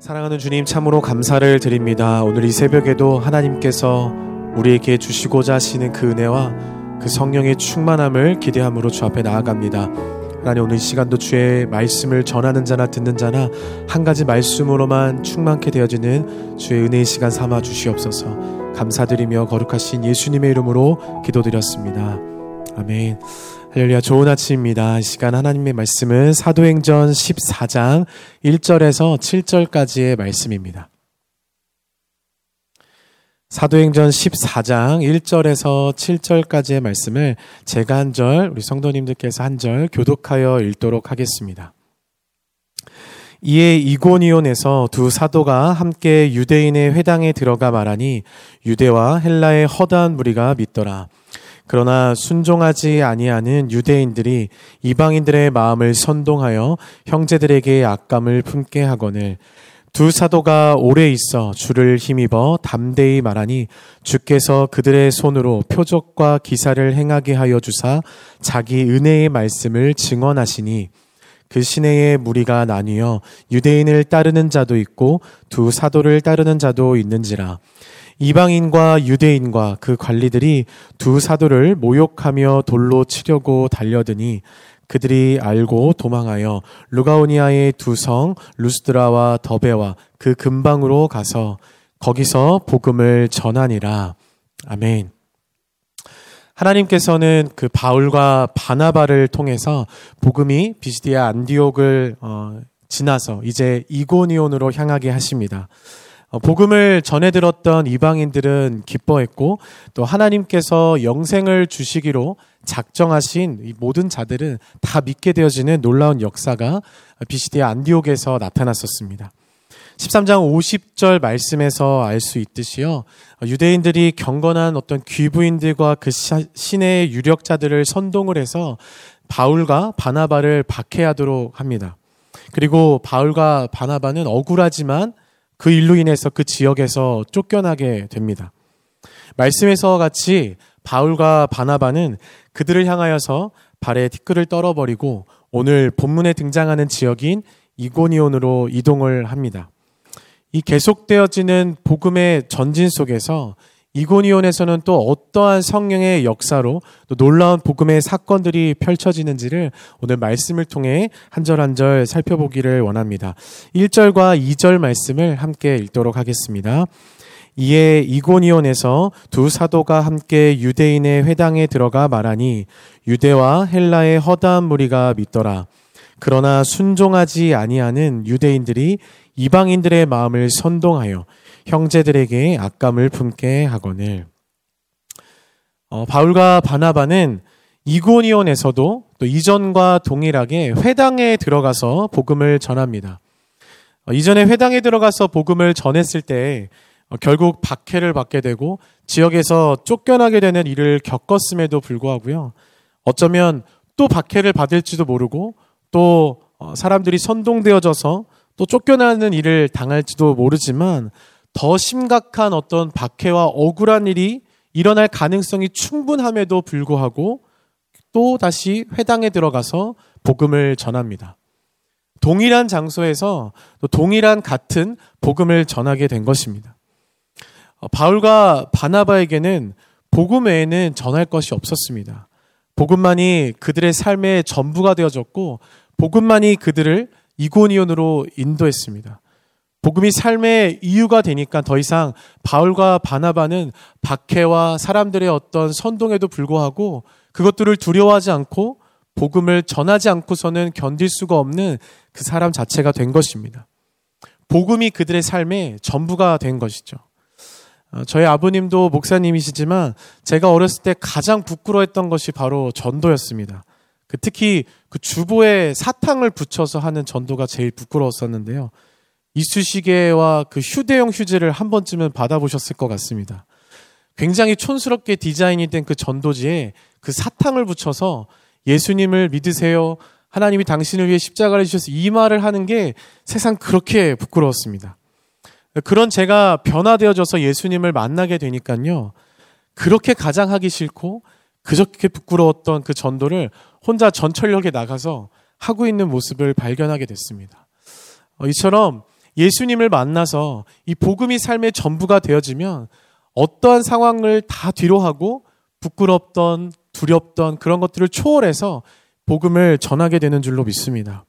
사랑하는 주님 참으로 감사를 드립니다. 오늘 이 새벽에도 하나님께서 우리에게 주시고자 하시는 그 은혜와 그 성령의 충만함을 기대함으로 주 앞에 나아갑니다. 하나님 오늘 이 시간도 주의 말씀을 전하는 자나 듣는 자나 한 가지 말씀으로만 충만케 되어지는 주의 은혜의 시간 삼아 주시옵소서 감사드리며 거룩하신 예수님의 이름으로 기도드렸습니다. 아멘. 할렐루야 좋은 아침입니다. 이 시간 하나님의 말씀은 사도행전 14장 1절에서 7절까지의 말씀입니다. 사도행전 14장 1절에서 7절까지의 말씀을 제가 한 절, 우리 성도님들께서 한 절 교독하여 읽도록 하겠습니다. 이에 이고니온에서 두 사도가 함께 유대인의 회당에 들어가 말하니 유대와 헬라의 허다한 무리가 믿더라. 그러나 순종하지 아니하는 유대인들이 이방인들의 마음을 선동하여 형제들에게 악감을 품게 하거늘 두 사도가 오래 있어 주를 힘입어 담대히 말하니 주께서 그들의 손으로 표적과 기사를 행하게 하여 주사 자기 은혜의 말씀을 증언하시니 그 시내의 무리가 나뉘어 유대인을 따르는 자도 있고 두 사도를 따르는 자도 있는지라 이방인과 유대인과 그 관리들이 두 사도를 모욕하며 돌로 치려고 달려드니 그들이 알고 도망하여 루가오니아의 두 성 루스드라와 더베와 그 근방으로 가서 거기서 복음을 전하니라. 아멘. 하나님께서는 그 바울과 바나바를 통해서 복음이 비시디아 안디옥을 어, 지나서 이제 이고니온으로 향하게 하십니다. 어, 복음을 전해 들었던 이방인들은 기뻐했고 또 하나님께서 영생을 주시기로 작정하신 이 모든 자들은 다 믿게 되어지는 놀라운 역사가 비시디아 안디옥에서 나타났었습니다. 13장 50절 말씀에서 알 수 있듯이요. 유대인들이 경건한 어떤 귀부인들과 그 시내의 유력자들을 선동을 해서 바울과 바나바를 박해하도록 합니다. 그리고 바울과 바나바는 억울하지만 그 일로 인해서 그 지역에서 쫓겨나게 됩니다. 말씀에서 같이 바울과 바나바는 그들을 향하여서 발에 티끌을 떨어버리고 오늘 본문에 등장하는 지역인 이고니온으로 이동을 합니다. 이 계속되어지는 복음의 전진 속에서 이고니온에서는 또 어떠한 성령의 역사로 또 놀라운 복음의 사건들이 펼쳐지는지를 오늘 말씀을 통해 한 절 한 절 살펴보기를 원합니다. 1절과 2절 말씀을 함께 읽도록 하겠습니다. 이에 이고니온에서 두 사도가 함께 유대인의 회당에 들어가 말하니 유대와 헬라의 허다한 무리가 믿더라. 그러나 순종하지 아니하는 유대인들이 이방인들의 마음을 선동하여 형제들에게 악감을 품게 하거늘. 어, 바울과 바나바는 이고니온에서도 또 이전과 동일하게 회당에 들어가서 복음을 전합니다. 어, 이전에 회당에 들어가서 복음을 전했을 때 어, 결국 박해를 받게 되고 지역에서 쫓겨나게 되는 일을 겪었음에도 불구하고요. 어쩌면 또 박해를 받을지도 모르고 또 어, 사람들이 선동되어져서 또 쫓겨나는 일을 당할지도 모르지만 더 심각한 어떤 박해와 억울한 일이 일어날 가능성이 충분함에도 불구하고 또 다시 회당에 들어가서 복음을 전합니다. 동일한 장소에서 또 동일한 같은 복음을 전하게 된 것입니다. 어, 바울과 바나바에게는 복음 외에는 전할 것이 없었습니다. 복음만이 그들의 삶의 전부가 되어졌고 복음만이 그들을 이고니온으로 인도했습니다. 복음이 삶의 이유가 되니까 더 이상 바울과 바나바는 박해와 사람들의 어떤 선동에도 불구하고 그것들을 두려워하지 않고 복음을 전하지 않고서는 견딜 수가 없는 그 사람 자체가 된 것입니다. 복음이 그들의 삶의 전부가 된 것이죠. 어, 저희 아버님도 목사님이시지만 제가 어렸을 때 가장 부끄러웠던 것이 바로 전도였습니다. 그 특히 그 주보에 사탕을 붙여서 하는 전도가 제일 부끄러웠었는데요. 이쑤시개와 그 휴대용 휴지를 한 번쯤은 받아보셨을 것 같습니다. 굉장히 촌스럽게 디자인이 된 그 전도지에 그 사탕을 붙여서 예수님을 믿으세요. 하나님이 당신을 위해 십자가를 지셔서 이 말을 하는 게 세상 그렇게 부끄러웠습니다. 그런 제가 변화되어져서 예수님을 만나게 되니까요. 그렇게 가장 하기 싫고 그저께 부끄러웠던 그 전도를 혼자 전철역에 나가서 하고 있는 모습을 발견하게 됐습니다. 어, 이처럼 예수님을 만나서 이 복음이 삶의 전부가 되어지면 어떠한 상황을 다 뒤로하고 부끄럽던 두렵던 그런 것들을 초월해서 복음을 전하게 되는 줄로 믿습니다.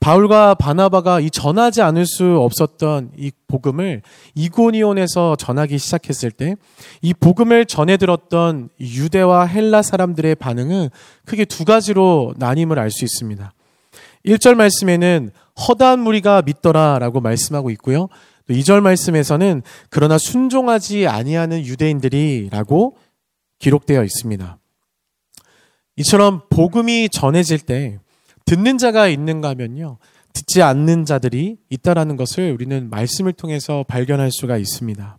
바울과 바나바가 이 전하지 않을 수 없었던 이 복음을 이고니온에서 전하기 시작했을 때 이 복음을 전해 들었던 유대와 헬라 사람들의 반응은 크게 두 가지로 나님을 알 수 있습니다. 1절 말씀에는 허다한 무리가 믿더라라고 말씀하고 있고요. 또 2절 말씀에서는 그러나 순종하지 아니하는 유대인들이라고 기록되어 있습니다. 이처럼 복음이 전해질 때 듣는 자가 있는가 하면요. 듣지 않는 자들이 있다라는 것을 우리는 말씀을 통해서 발견할 수가 있습니다.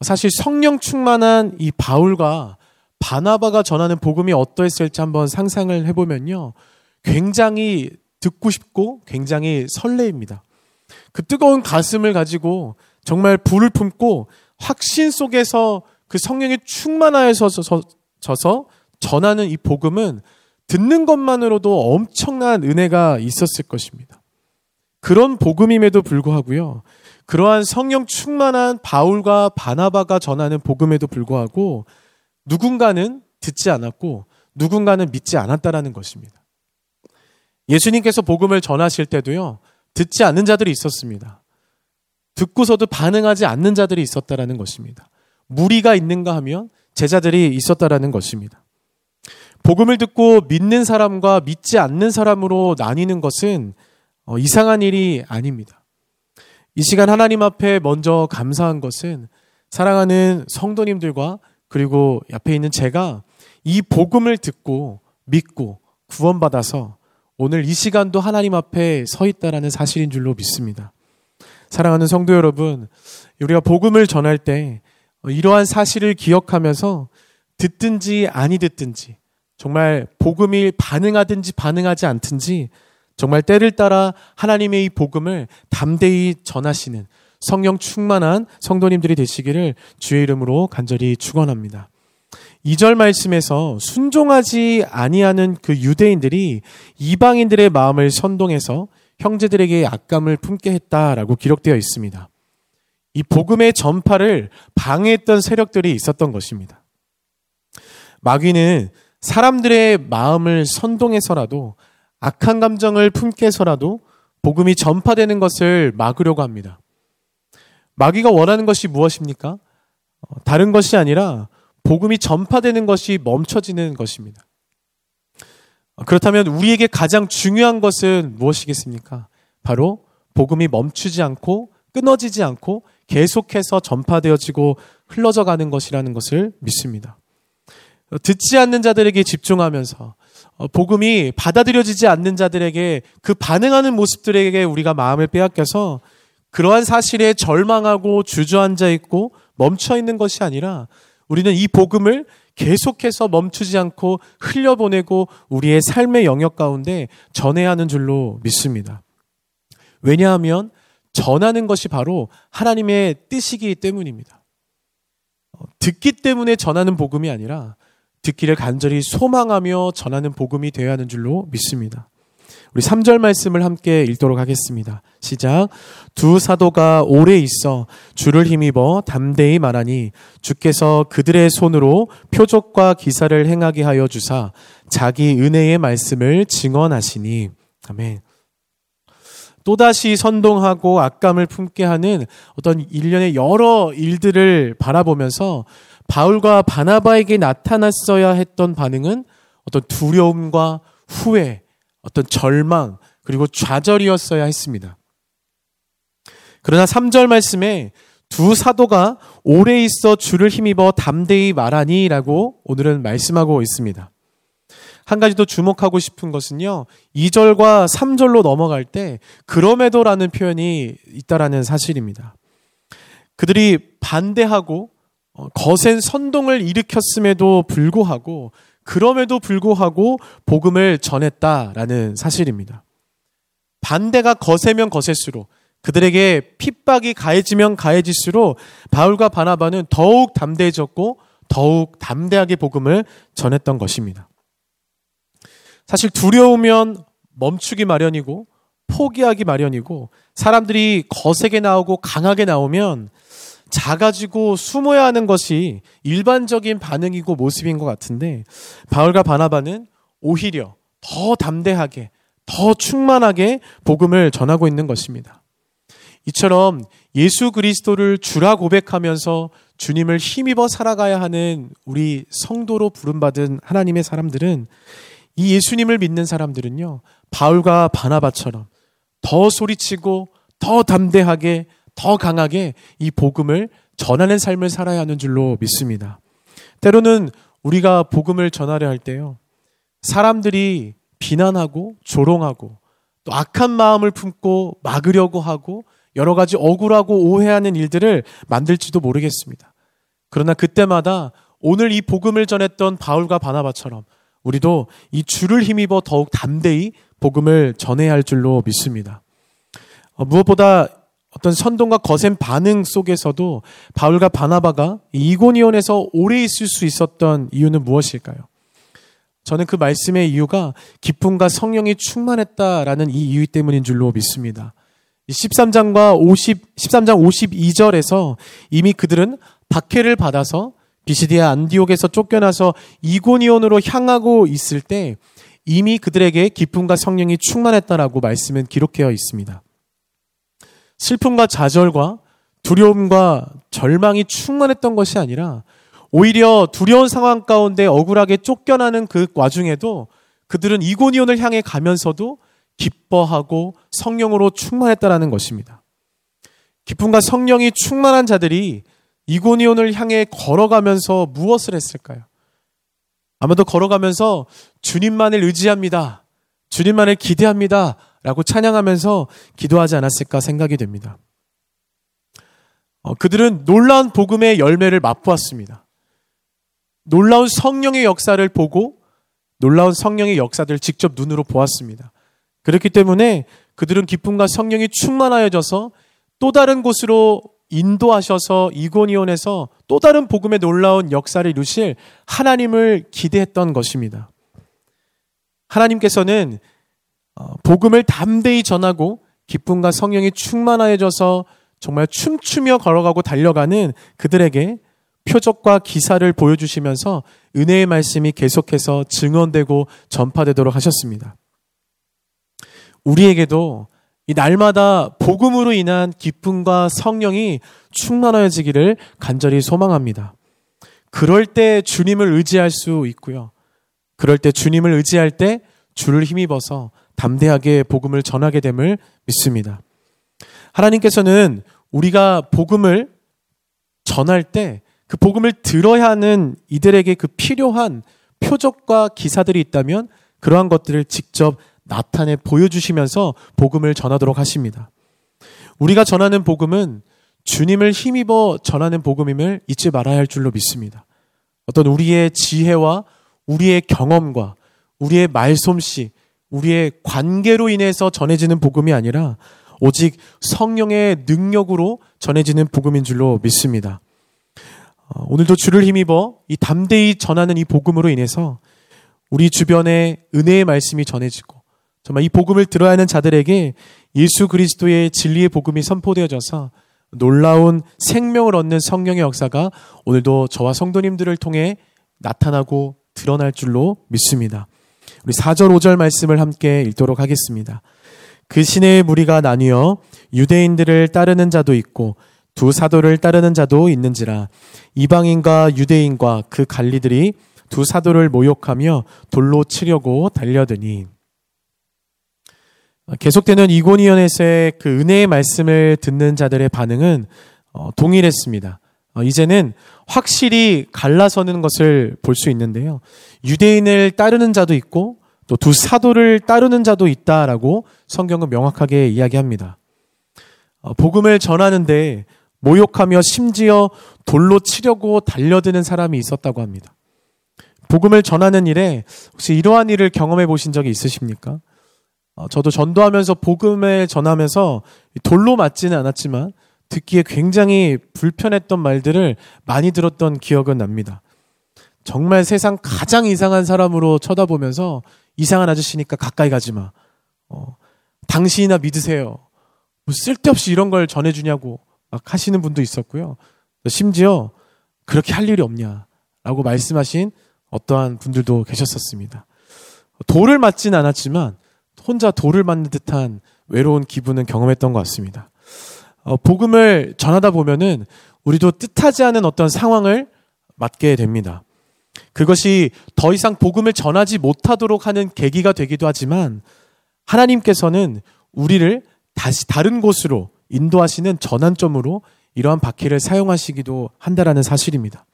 사실 성령 충만한 이 바울과 바나바가 전하는 복음이 어떠했을지 한번 상상을 해보면요. 굉장히 듣고 싶고 굉장히 설레입니다. 그 뜨거운 가슴을 가지고 정말 불을 품고 확신 속에서 그 성령이 충만하여서 전하는 이 복음은 듣는 것만으로도 엄청난 은혜가 있었을 것입니다. 그런 복음임에도 불구하고요. 그러한 성령 충만한 바울과 바나바가 전하는 복음에도 불구하고 누군가는 듣지 않았고 누군가는 믿지 않았다라는 것입니다. 예수님께서 복음을 전하실 때도요. 듣지 않는 자들이 있었습니다. 듣고서도 반응하지 않는 자들이 있었다라는 것입니다. 무리가 있는가 하면 제자들이 있었다라는 것입니다. 복음을 듣고 믿는 사람과 믿지 않는 사람으로 나뉘는 것은 어, 이상한 일이 아닙니다. 이 시간 하나님 앞에 먼저 감사한 것은 사랑하는 성도님들과 그리고 옆에 있는 제가 이 복음을 듣고 믿고 구원받아서 오늘 이 시간도 하나님 앞에 서 있다라는 사실인 줄로 믿습니다. 사랑하는 성도 여러분, 우리가 복음을 전할 때 이러한 사실을 기억하면서 듣든지 아니 듣든지 정말 복음이 반응하든지 반응하지 않든지 정말 때를 따라 하나님의 이 복음을 담대히 전하시는 성령 충만한 성도님들이 되시기를 주의 이름으로 간절히 축원합니다. 2절 말씀에서 순종하지 아니하는 그 유대인들이 이방인들의 마음을 선동해서 형제들에게 악감을 품게 했다라고 기록되어 있습니다. 이 복음의 전파를 방해했던 세력들이 있었던 것입니다. 마귀는 사람들의 마음을 선동해서라도 악한 감정을 품게 해서라도 복음이 전파되는 것을 막으려고 합니다. 마귀가 원하는 것이 무엇입니까? 어, 다른 것이 아니라 복음이 전파되는 것이 멈춰지는 것입니다. 어, 그렇다면 우리에게 가장 중요한 것은 무엇이겠습니까? 바로 복음이 멈추지 않고 끊어지지 않고 계속해서 전파되어지고 흘러져 가는 것이라는 것을 믿습니다. 듣지 않는 자들에게 집중하면서 어, 복음이 받아들여지지 않는 자들에게 그 반응하는 모습들에게 우리가 마음을 빼앗겨서 그러한 사실에 절망하고 주저앉아 있고 멈춰 있는 것이 아니라 우리는 이 복음을 계속해서 멈추지 않고 흘려보내고 우리의 삶의 영역 가운데 전해야 하는 줄로 믿습니다. 왜냐하면 전하는 것이 바로 하나님의 뜻이기 때문입니다. 어, 듣기 때문에 전하는 복음이 아니라 듣기를 간절히 소망하며 전하는 복음이 되어야 하는 줄로 믿습니다. 우리 3절 말씀을 함께 읽도록 하겠습니다. 시작. 두 사도가 오래 있어 주를 힘입어 담대히 말하니 주께서 그들의 손으로 표적과 기사를 행하게 하여 주사 자기 은혜의 말씀을 증언하시니. 아멘. 또다시 선동하고 악감을 품게 하는 어떤 일련의 여러 일들을 바라보면서 바울과 바나바에게 나타났어야 했던 반응은 어떤 두려움과 후회, 어떤 절망, 그리고 좌절이었어야 했습니다. 그러나 3절 말씀에 두 사도가 오래 있어 주를 힘입어 담대히 말하니 라고 오늘은 말씀하고 있습니다. 한 가지 더 주목하고 싶은 것은요, 2절과 3절로 넘어갈 때, 그럼에도라는 표현이 있다라는 사실입니다. 그들이 반대하고 어, 거센 선동을 일으켰음에도 불구하고 그럼에도 불구하고 복음을 전했다라는 사실입니다. 반대가 거세면 거셀수록 그들에게 핍박이 가해지면 가해질수록 바울과 바나바는 더욱 담대해졌고 더욱 담대하게 복음을 전했던 것입니다. 사실 두려우면 멈추기 마련이고 포기하기 마련이고 사람들이 거세게 나오고 강하게 나오면 작아지고 숨어야 하는 것이 일반적인 반응이고 모습인 것 같은데 바울과 바나바는 오히려 더 담대하게 더 충만하게 복음을 전하고 있는 것입니다. 이처럼 예수 그리스도를 주라 고백하면서 주님을 힘입어 살아가야 하는 우리 성도로 부름받은 하나님의 사람들은 이 예수님을 믿는 사람들은요, 바울과 바나바처럼 더 소리치고 더 담대하게 더 강하게 이 복음을 전하는 삶을 살아야 하는 줄로 믿습니다. 때로는 우리가 복음을 전하려 할 때요, 사람들이 비난하고 조롱하고 또 악한 마음을 품고 막으려고 하고 여러 가지 억울하고 오해하는 일들을 만들지도 모르겠습니다. 그러나 그때마다 오늘 이 복음을 전했던 바울과 바나바처럼 우리도 이 주를 힘입어 더욱 담대히 복음을 전해야 할 줄로 믿습니다. 어, 무엇보다 어떤 선동과 거센 반응 속에서도 바울과 바나바가 이고니온에서 오래 있을 수 있었던 이유는 무엇일까요? 저는 그 말씀의 이유가 기쁨과 성령이 충만했다라는 이 이유 때문인 줄로 믿습니다. 13장과 50, 13장 52절에서 이미 그들은 박해를 받아서 비시디아 안디옥에서 쫓겨나서 이고니온으로 향하고 있을 때 이미 그들에게 기쁨과 성령이 충만했다라고 말씀은 기록되어 있습니다. 슬픔과 좌절과 두려움과 절망이 충만했던 것이 아니라 오히려 두려운 상황 가운데 억울하게 쫓겨나는 그 와중에도 그들은 이고니온을 향해 가면서도 기뻐하고 성령으로 충만했다라는 것입니다. 기쁨과 성령이 충만한 자들이 이고니온을 향해 걸어가면서 무엇을 했을까요? 아마도 걸어가면서 주님만을 의지합니다. 주님만을 기대합니다. 라고 찬양하면서 기도하지 않았을까 생각이 됩니다. 어, 그들은 놀라운 복음의 열매를 맛보았습니다. 놀라운 성령의 역사를 보고 놀라운 성령의 역사들을 직접 눈으로 보았습니다. 그렇기 때문에 그들은 기쁨과 성령이 충만하여져서 또 다른 곳으로 인도하셔서 이고니온에서 또 다른 복음의 놀라운 역사를 이루실 하나님을 기대했던 것입니다. 하나님께서는 어, 복음을 담대히 전하고 기쁨과 성령이 충만하여져서 정말 춤추며 걸어가고 달려가는 그들에게 표적과 기사를 보여주시면서 은혜의 말씀이 계속해서 증언되고 전파되도록 하셨습니다. 우리에게도 이 날마다 복음으로 인한 기쁨과 성령이 충만해지기를 간절히 소망합니다. 그럴 때 주님을 의지할 수 있고요. 그럴 때 주님을 의지할 때 주를 힘입어서 담대하게 복음을 전하게 됨을 믿습니다. 하나님께서는 우리가 복음을 전할 때 그 복음을 들어야 하는 이들에게 그 필요한 표적과 기사들이 있다면 그러한 것들을 직접 나타내 보여주시면서 복음을 전하도록 하십니다. 우리가 전하는 복음은 주님을 힘입어 전하는 복음임을 잊지 말아야 할 줄로 믿습니다. 어떤 우리의 지혜와 우리의 경험과 우리의 말솜씨, 우리의 관계로 인해서 전해지는 복음이 아니라 오직 성령의 능력으로 전해지는 복음인 줄로 믿습니다. 어, 오늘도 주를 힘입어 이 담대히 전하는 이 복음으로 인해서 우리 주변에 은혜의 말씀이 전해지고 정말 이 복음을 들어야 하는 자들에게 예수 그리스도의 진리의 복음이 선포되어져서 놀라운 생명을 얻는 성령의 역사가 오늘도 저와 성도님들을 통해 나타나고 드러날 줄로 믿습니다. 우리 4절 5절 말씀을 함께 읽도록 하겠습니다. 그 시내의 무리가 나뉘어 유대인들을 따르는 자도 있고 두 사도를 따르는 자도 있는지라 이방인과 유대인과 그 관리들이 두 사도를 모욕하며 돌로 치려고 달려드니 계속되는 이고니언에서의 그 은혜의 말씀을 듣는 자들의 반응은 어, 동일했습니다. 어, 이제는 확실히 갈라서는 것을 볼 수 있는데요. 유대인을 따르는 자도 있고 또 두 사도를 따르는 자도 있다라고 성경은 명확하게 이야기합니다. 어, 복음을 전하는데 모욕하며 심지어 돌로 치려고 달려드는 사람이 있었다고 합니다. 복음을 전하는 일에 혹시 이러한 일을 경험해 보신 적이 있으십니까? 어, 저도 전도하면서 복음을 전하면서 돌로 맞지는 않았지만 듣기에 굉장히 불편했던 말들을 많이 들었던 기억은 납니다. 정말 세상 가장 이상한 사람으로 쳐다보면서 이상한 아저씨니까 가까이 가지 마. 어, 당신이나 믿으세요. 뭐 쓸데없이 이런 걸 전해주냐고 막 하시는 분도 있었고요. 심지어 그렇게 할 일이 없냐라고 말씀하신 어떠한 분들도 계셨었습니다. 돌을 맞진 않았지만 혼자 돌을 맞는 듯한 외로운 기분은 경험했던 것 같습니다. 어, 복음을 전하다 보면은 우리도 뜻하지 않은 어떤 상황을 맞게 됩니다. 그것이 더 이상 복음을 전하지 못하도록 하는 계기가 되기도 하지만 하나님께서는 우리를 다시 다른 곳으로 인도하시는 전환점으로 이러한 바퀴를 사용하시기도 한다라는 사실입니다.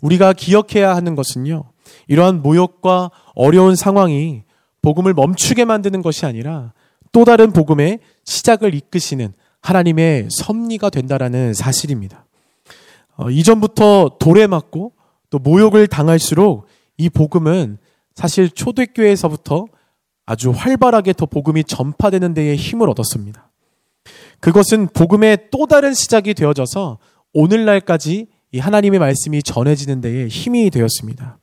우리가 기억해야 하는 것은요. 이러한 모욕과 어려운 상황이 복음을 멈추게 만드는 것이 아니라 또 다른 복음의 시작을 이끄시는 하나님의 섭리가 된다라는 사실입니다. 어, 이전부터 돌에 맞고 또 모욕을 당할수록 이 복음은 사실 초대교회에서부터 아주 활발하게 더 복음이 전파되는 데에 힘을 얻었습니다. 그것은 복음의 또 다른 시작이 되어져서 오늘날까지 이 하나님의 말씀이 전해지는 데에 힘이 되었습니다.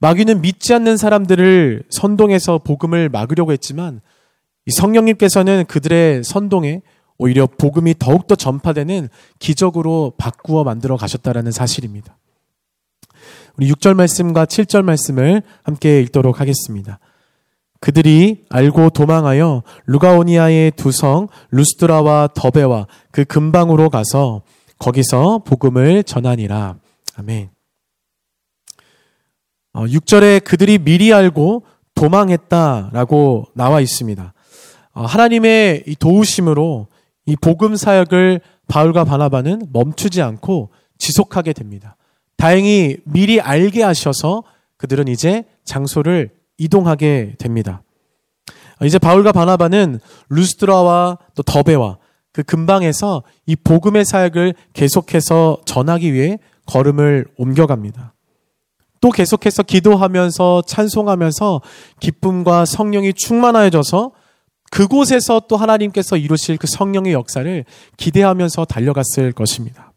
마귀는 믿지 않는 사람들을 선동해서 복음을 막으려고 했지만 이 성령님께서는 그들의 선동에 오히려 복음이 더욱더 전파되는 기적으로 바꾸어 만들어 가셨다라는 사실입니다. 우리 6절 말씀과 7절 말씀을 함께 읽도록 하겠습니다. 그들이 알고 도망하여 루가오니아의 두 성 루스드라와 더베와 그 근방으로 가서 거기서 복음을 전하니라. 아멘. 6절에 어, 그들이 미리 알고 도망했다라고 나와 있습니다. 어, 하나님의 도우심으로 이 복음 사역을 바울과 바나바는 멈추지 않고 지속하게 됩니다. 다행히 미리 알게 하셔서 그들은 이제 장소를 이동하게 됩니다. 이제 바울과 바나바는 루스드라와 또 더베와 그 근방에서 이 복음의 사역을 계속해서 전하기 위해 걸음을 옮겨갑니다. 또 계속해서 기도하면서 찬송하면서 기쁨과 성령이 충만하여져서 그곳에서 또 하나님께서 이루실 그 성령의 역사를 기대하면서 달려갔을 것입니다.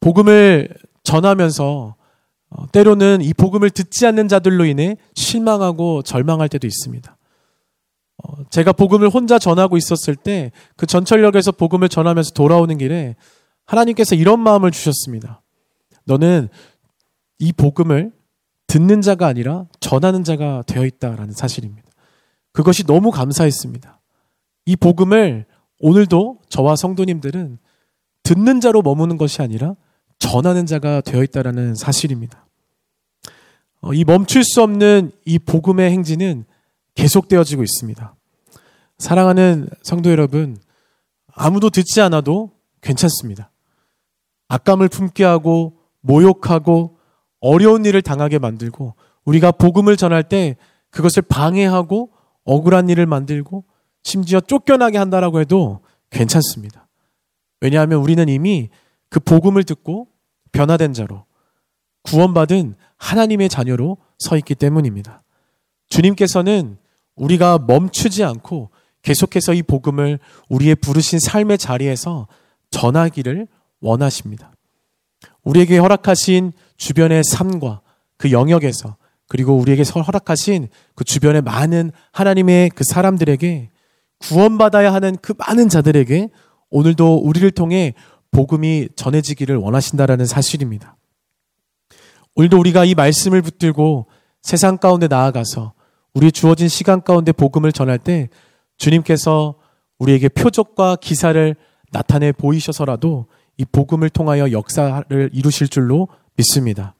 복음을 전하면서 어, 때로는 이 복음을 듣지 않는 자들로 인해 실망하고 절망할 때도 있습니다. 어, 제가 복음을 혼자 전하고 있었을 때 그 전철역에서 복음을 전하면서 돌아오는 길에 하나님께서 이런 마음을 주셨습니다. 너는 이 복음을 듣는 자가 아니라 전하는 자가 되어 있다라는 사실입니다. 그것이 너무 감사했습니다. 이 복음을 오늘도 저와 성도님들은 듣는 자로 머무는 것이 아니라 전하는 자가 되어 있다라는 사실입니다. 어, 이 멈출 수 없는 이 복음의 행진은 계속되어지고 있습니다. 사랑하는 성도 여러분, 아무도 듣지 않아도 괜찮습니다. 악감을 품게 하고 모욕하고 어려운 일을 당하게 만들고 우리가 복음을 전할 때 그것을 방해하고 억울한 일을 만들고 심지어 쫓겨나게 한다라고 해도 괜찮습니다. 왜냐하면 우리는 이미 그 복음을 듣고 변화된 자로 구원받은 하나님의 자녀로 서 있기 때문입니다. 주님께서는 우리가 멈추지 않고 계속해서 이 복음을 우리의 부르신 삶의 자리에서 전하기를 원하십니다. 우리에게 허락하신 주변의 삶과 그 영역에서 그리고 우리에게 허락하신 그 주변의 많은 하나님의 그 사람들에게 구원받아야 하는 그 많은 자들에게 오늘도 우리를 통해 복음이 전해지기를 원하신다라는 사실입니다. 오늘도 우리가 이 말씀을 붙들고 세상 가운데 나아가서 우리 주어진 시간 가운데 복음을 전할 때 주님께서 우리에게 표적과 기사를 나타내 보이셔서라도 이 복음을 통하여 역사를 이루실 줄로 믿습니다.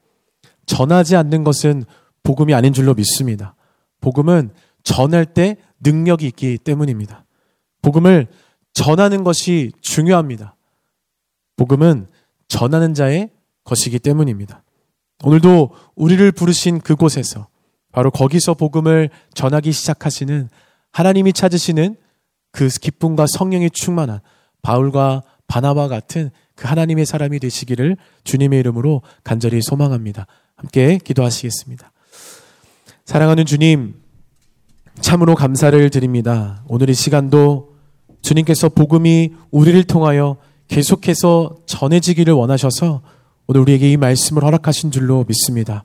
전하지 않는 것은 복음이 아닌 줄로 믿습니다. 복음은 전할 때 능력이 있기 때문입니다. 복음을 전하는 것이 중요합니다. 복음은 전하는 자의 것이기 때문입니다. 오늘도 우리를 부르신 그곳에서 바로 거기서 복음을 전하기 시작하시는 하나님이 찾으시는 그 기쁨과 성령이 충만한 바울과 바나바 같은 그 하나님의 사람이 되시기를 주님의 이름으로 간절히 소망합니다. 함께 기도하시겠습니다. 사랑하는 주님, 참으로 감사를 드립니다. 오늘 이 시간도 주님께서 복음이 우리를 통하여 계속해서 전해지기를 원하셔서 오늘 우리에게 이 말씀을 허락하신 줄로 믿습니다.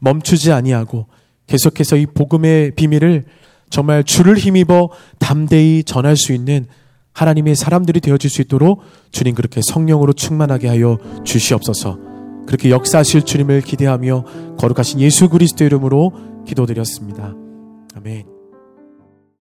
멈추지 아니하고 계속해서 이 복음의 비밀을 정말 주를 힘입어 담대히 전할 수 있는 하나님의 사람들이 되어질 수 있도록 주님 그렇게 성령으로 충만하게 하여 주시옵소서. 그렇게 역사하실 주님을 기대하며 거룩하신 예수 그리스도 이름으로 기도드렸습니다. 아멘.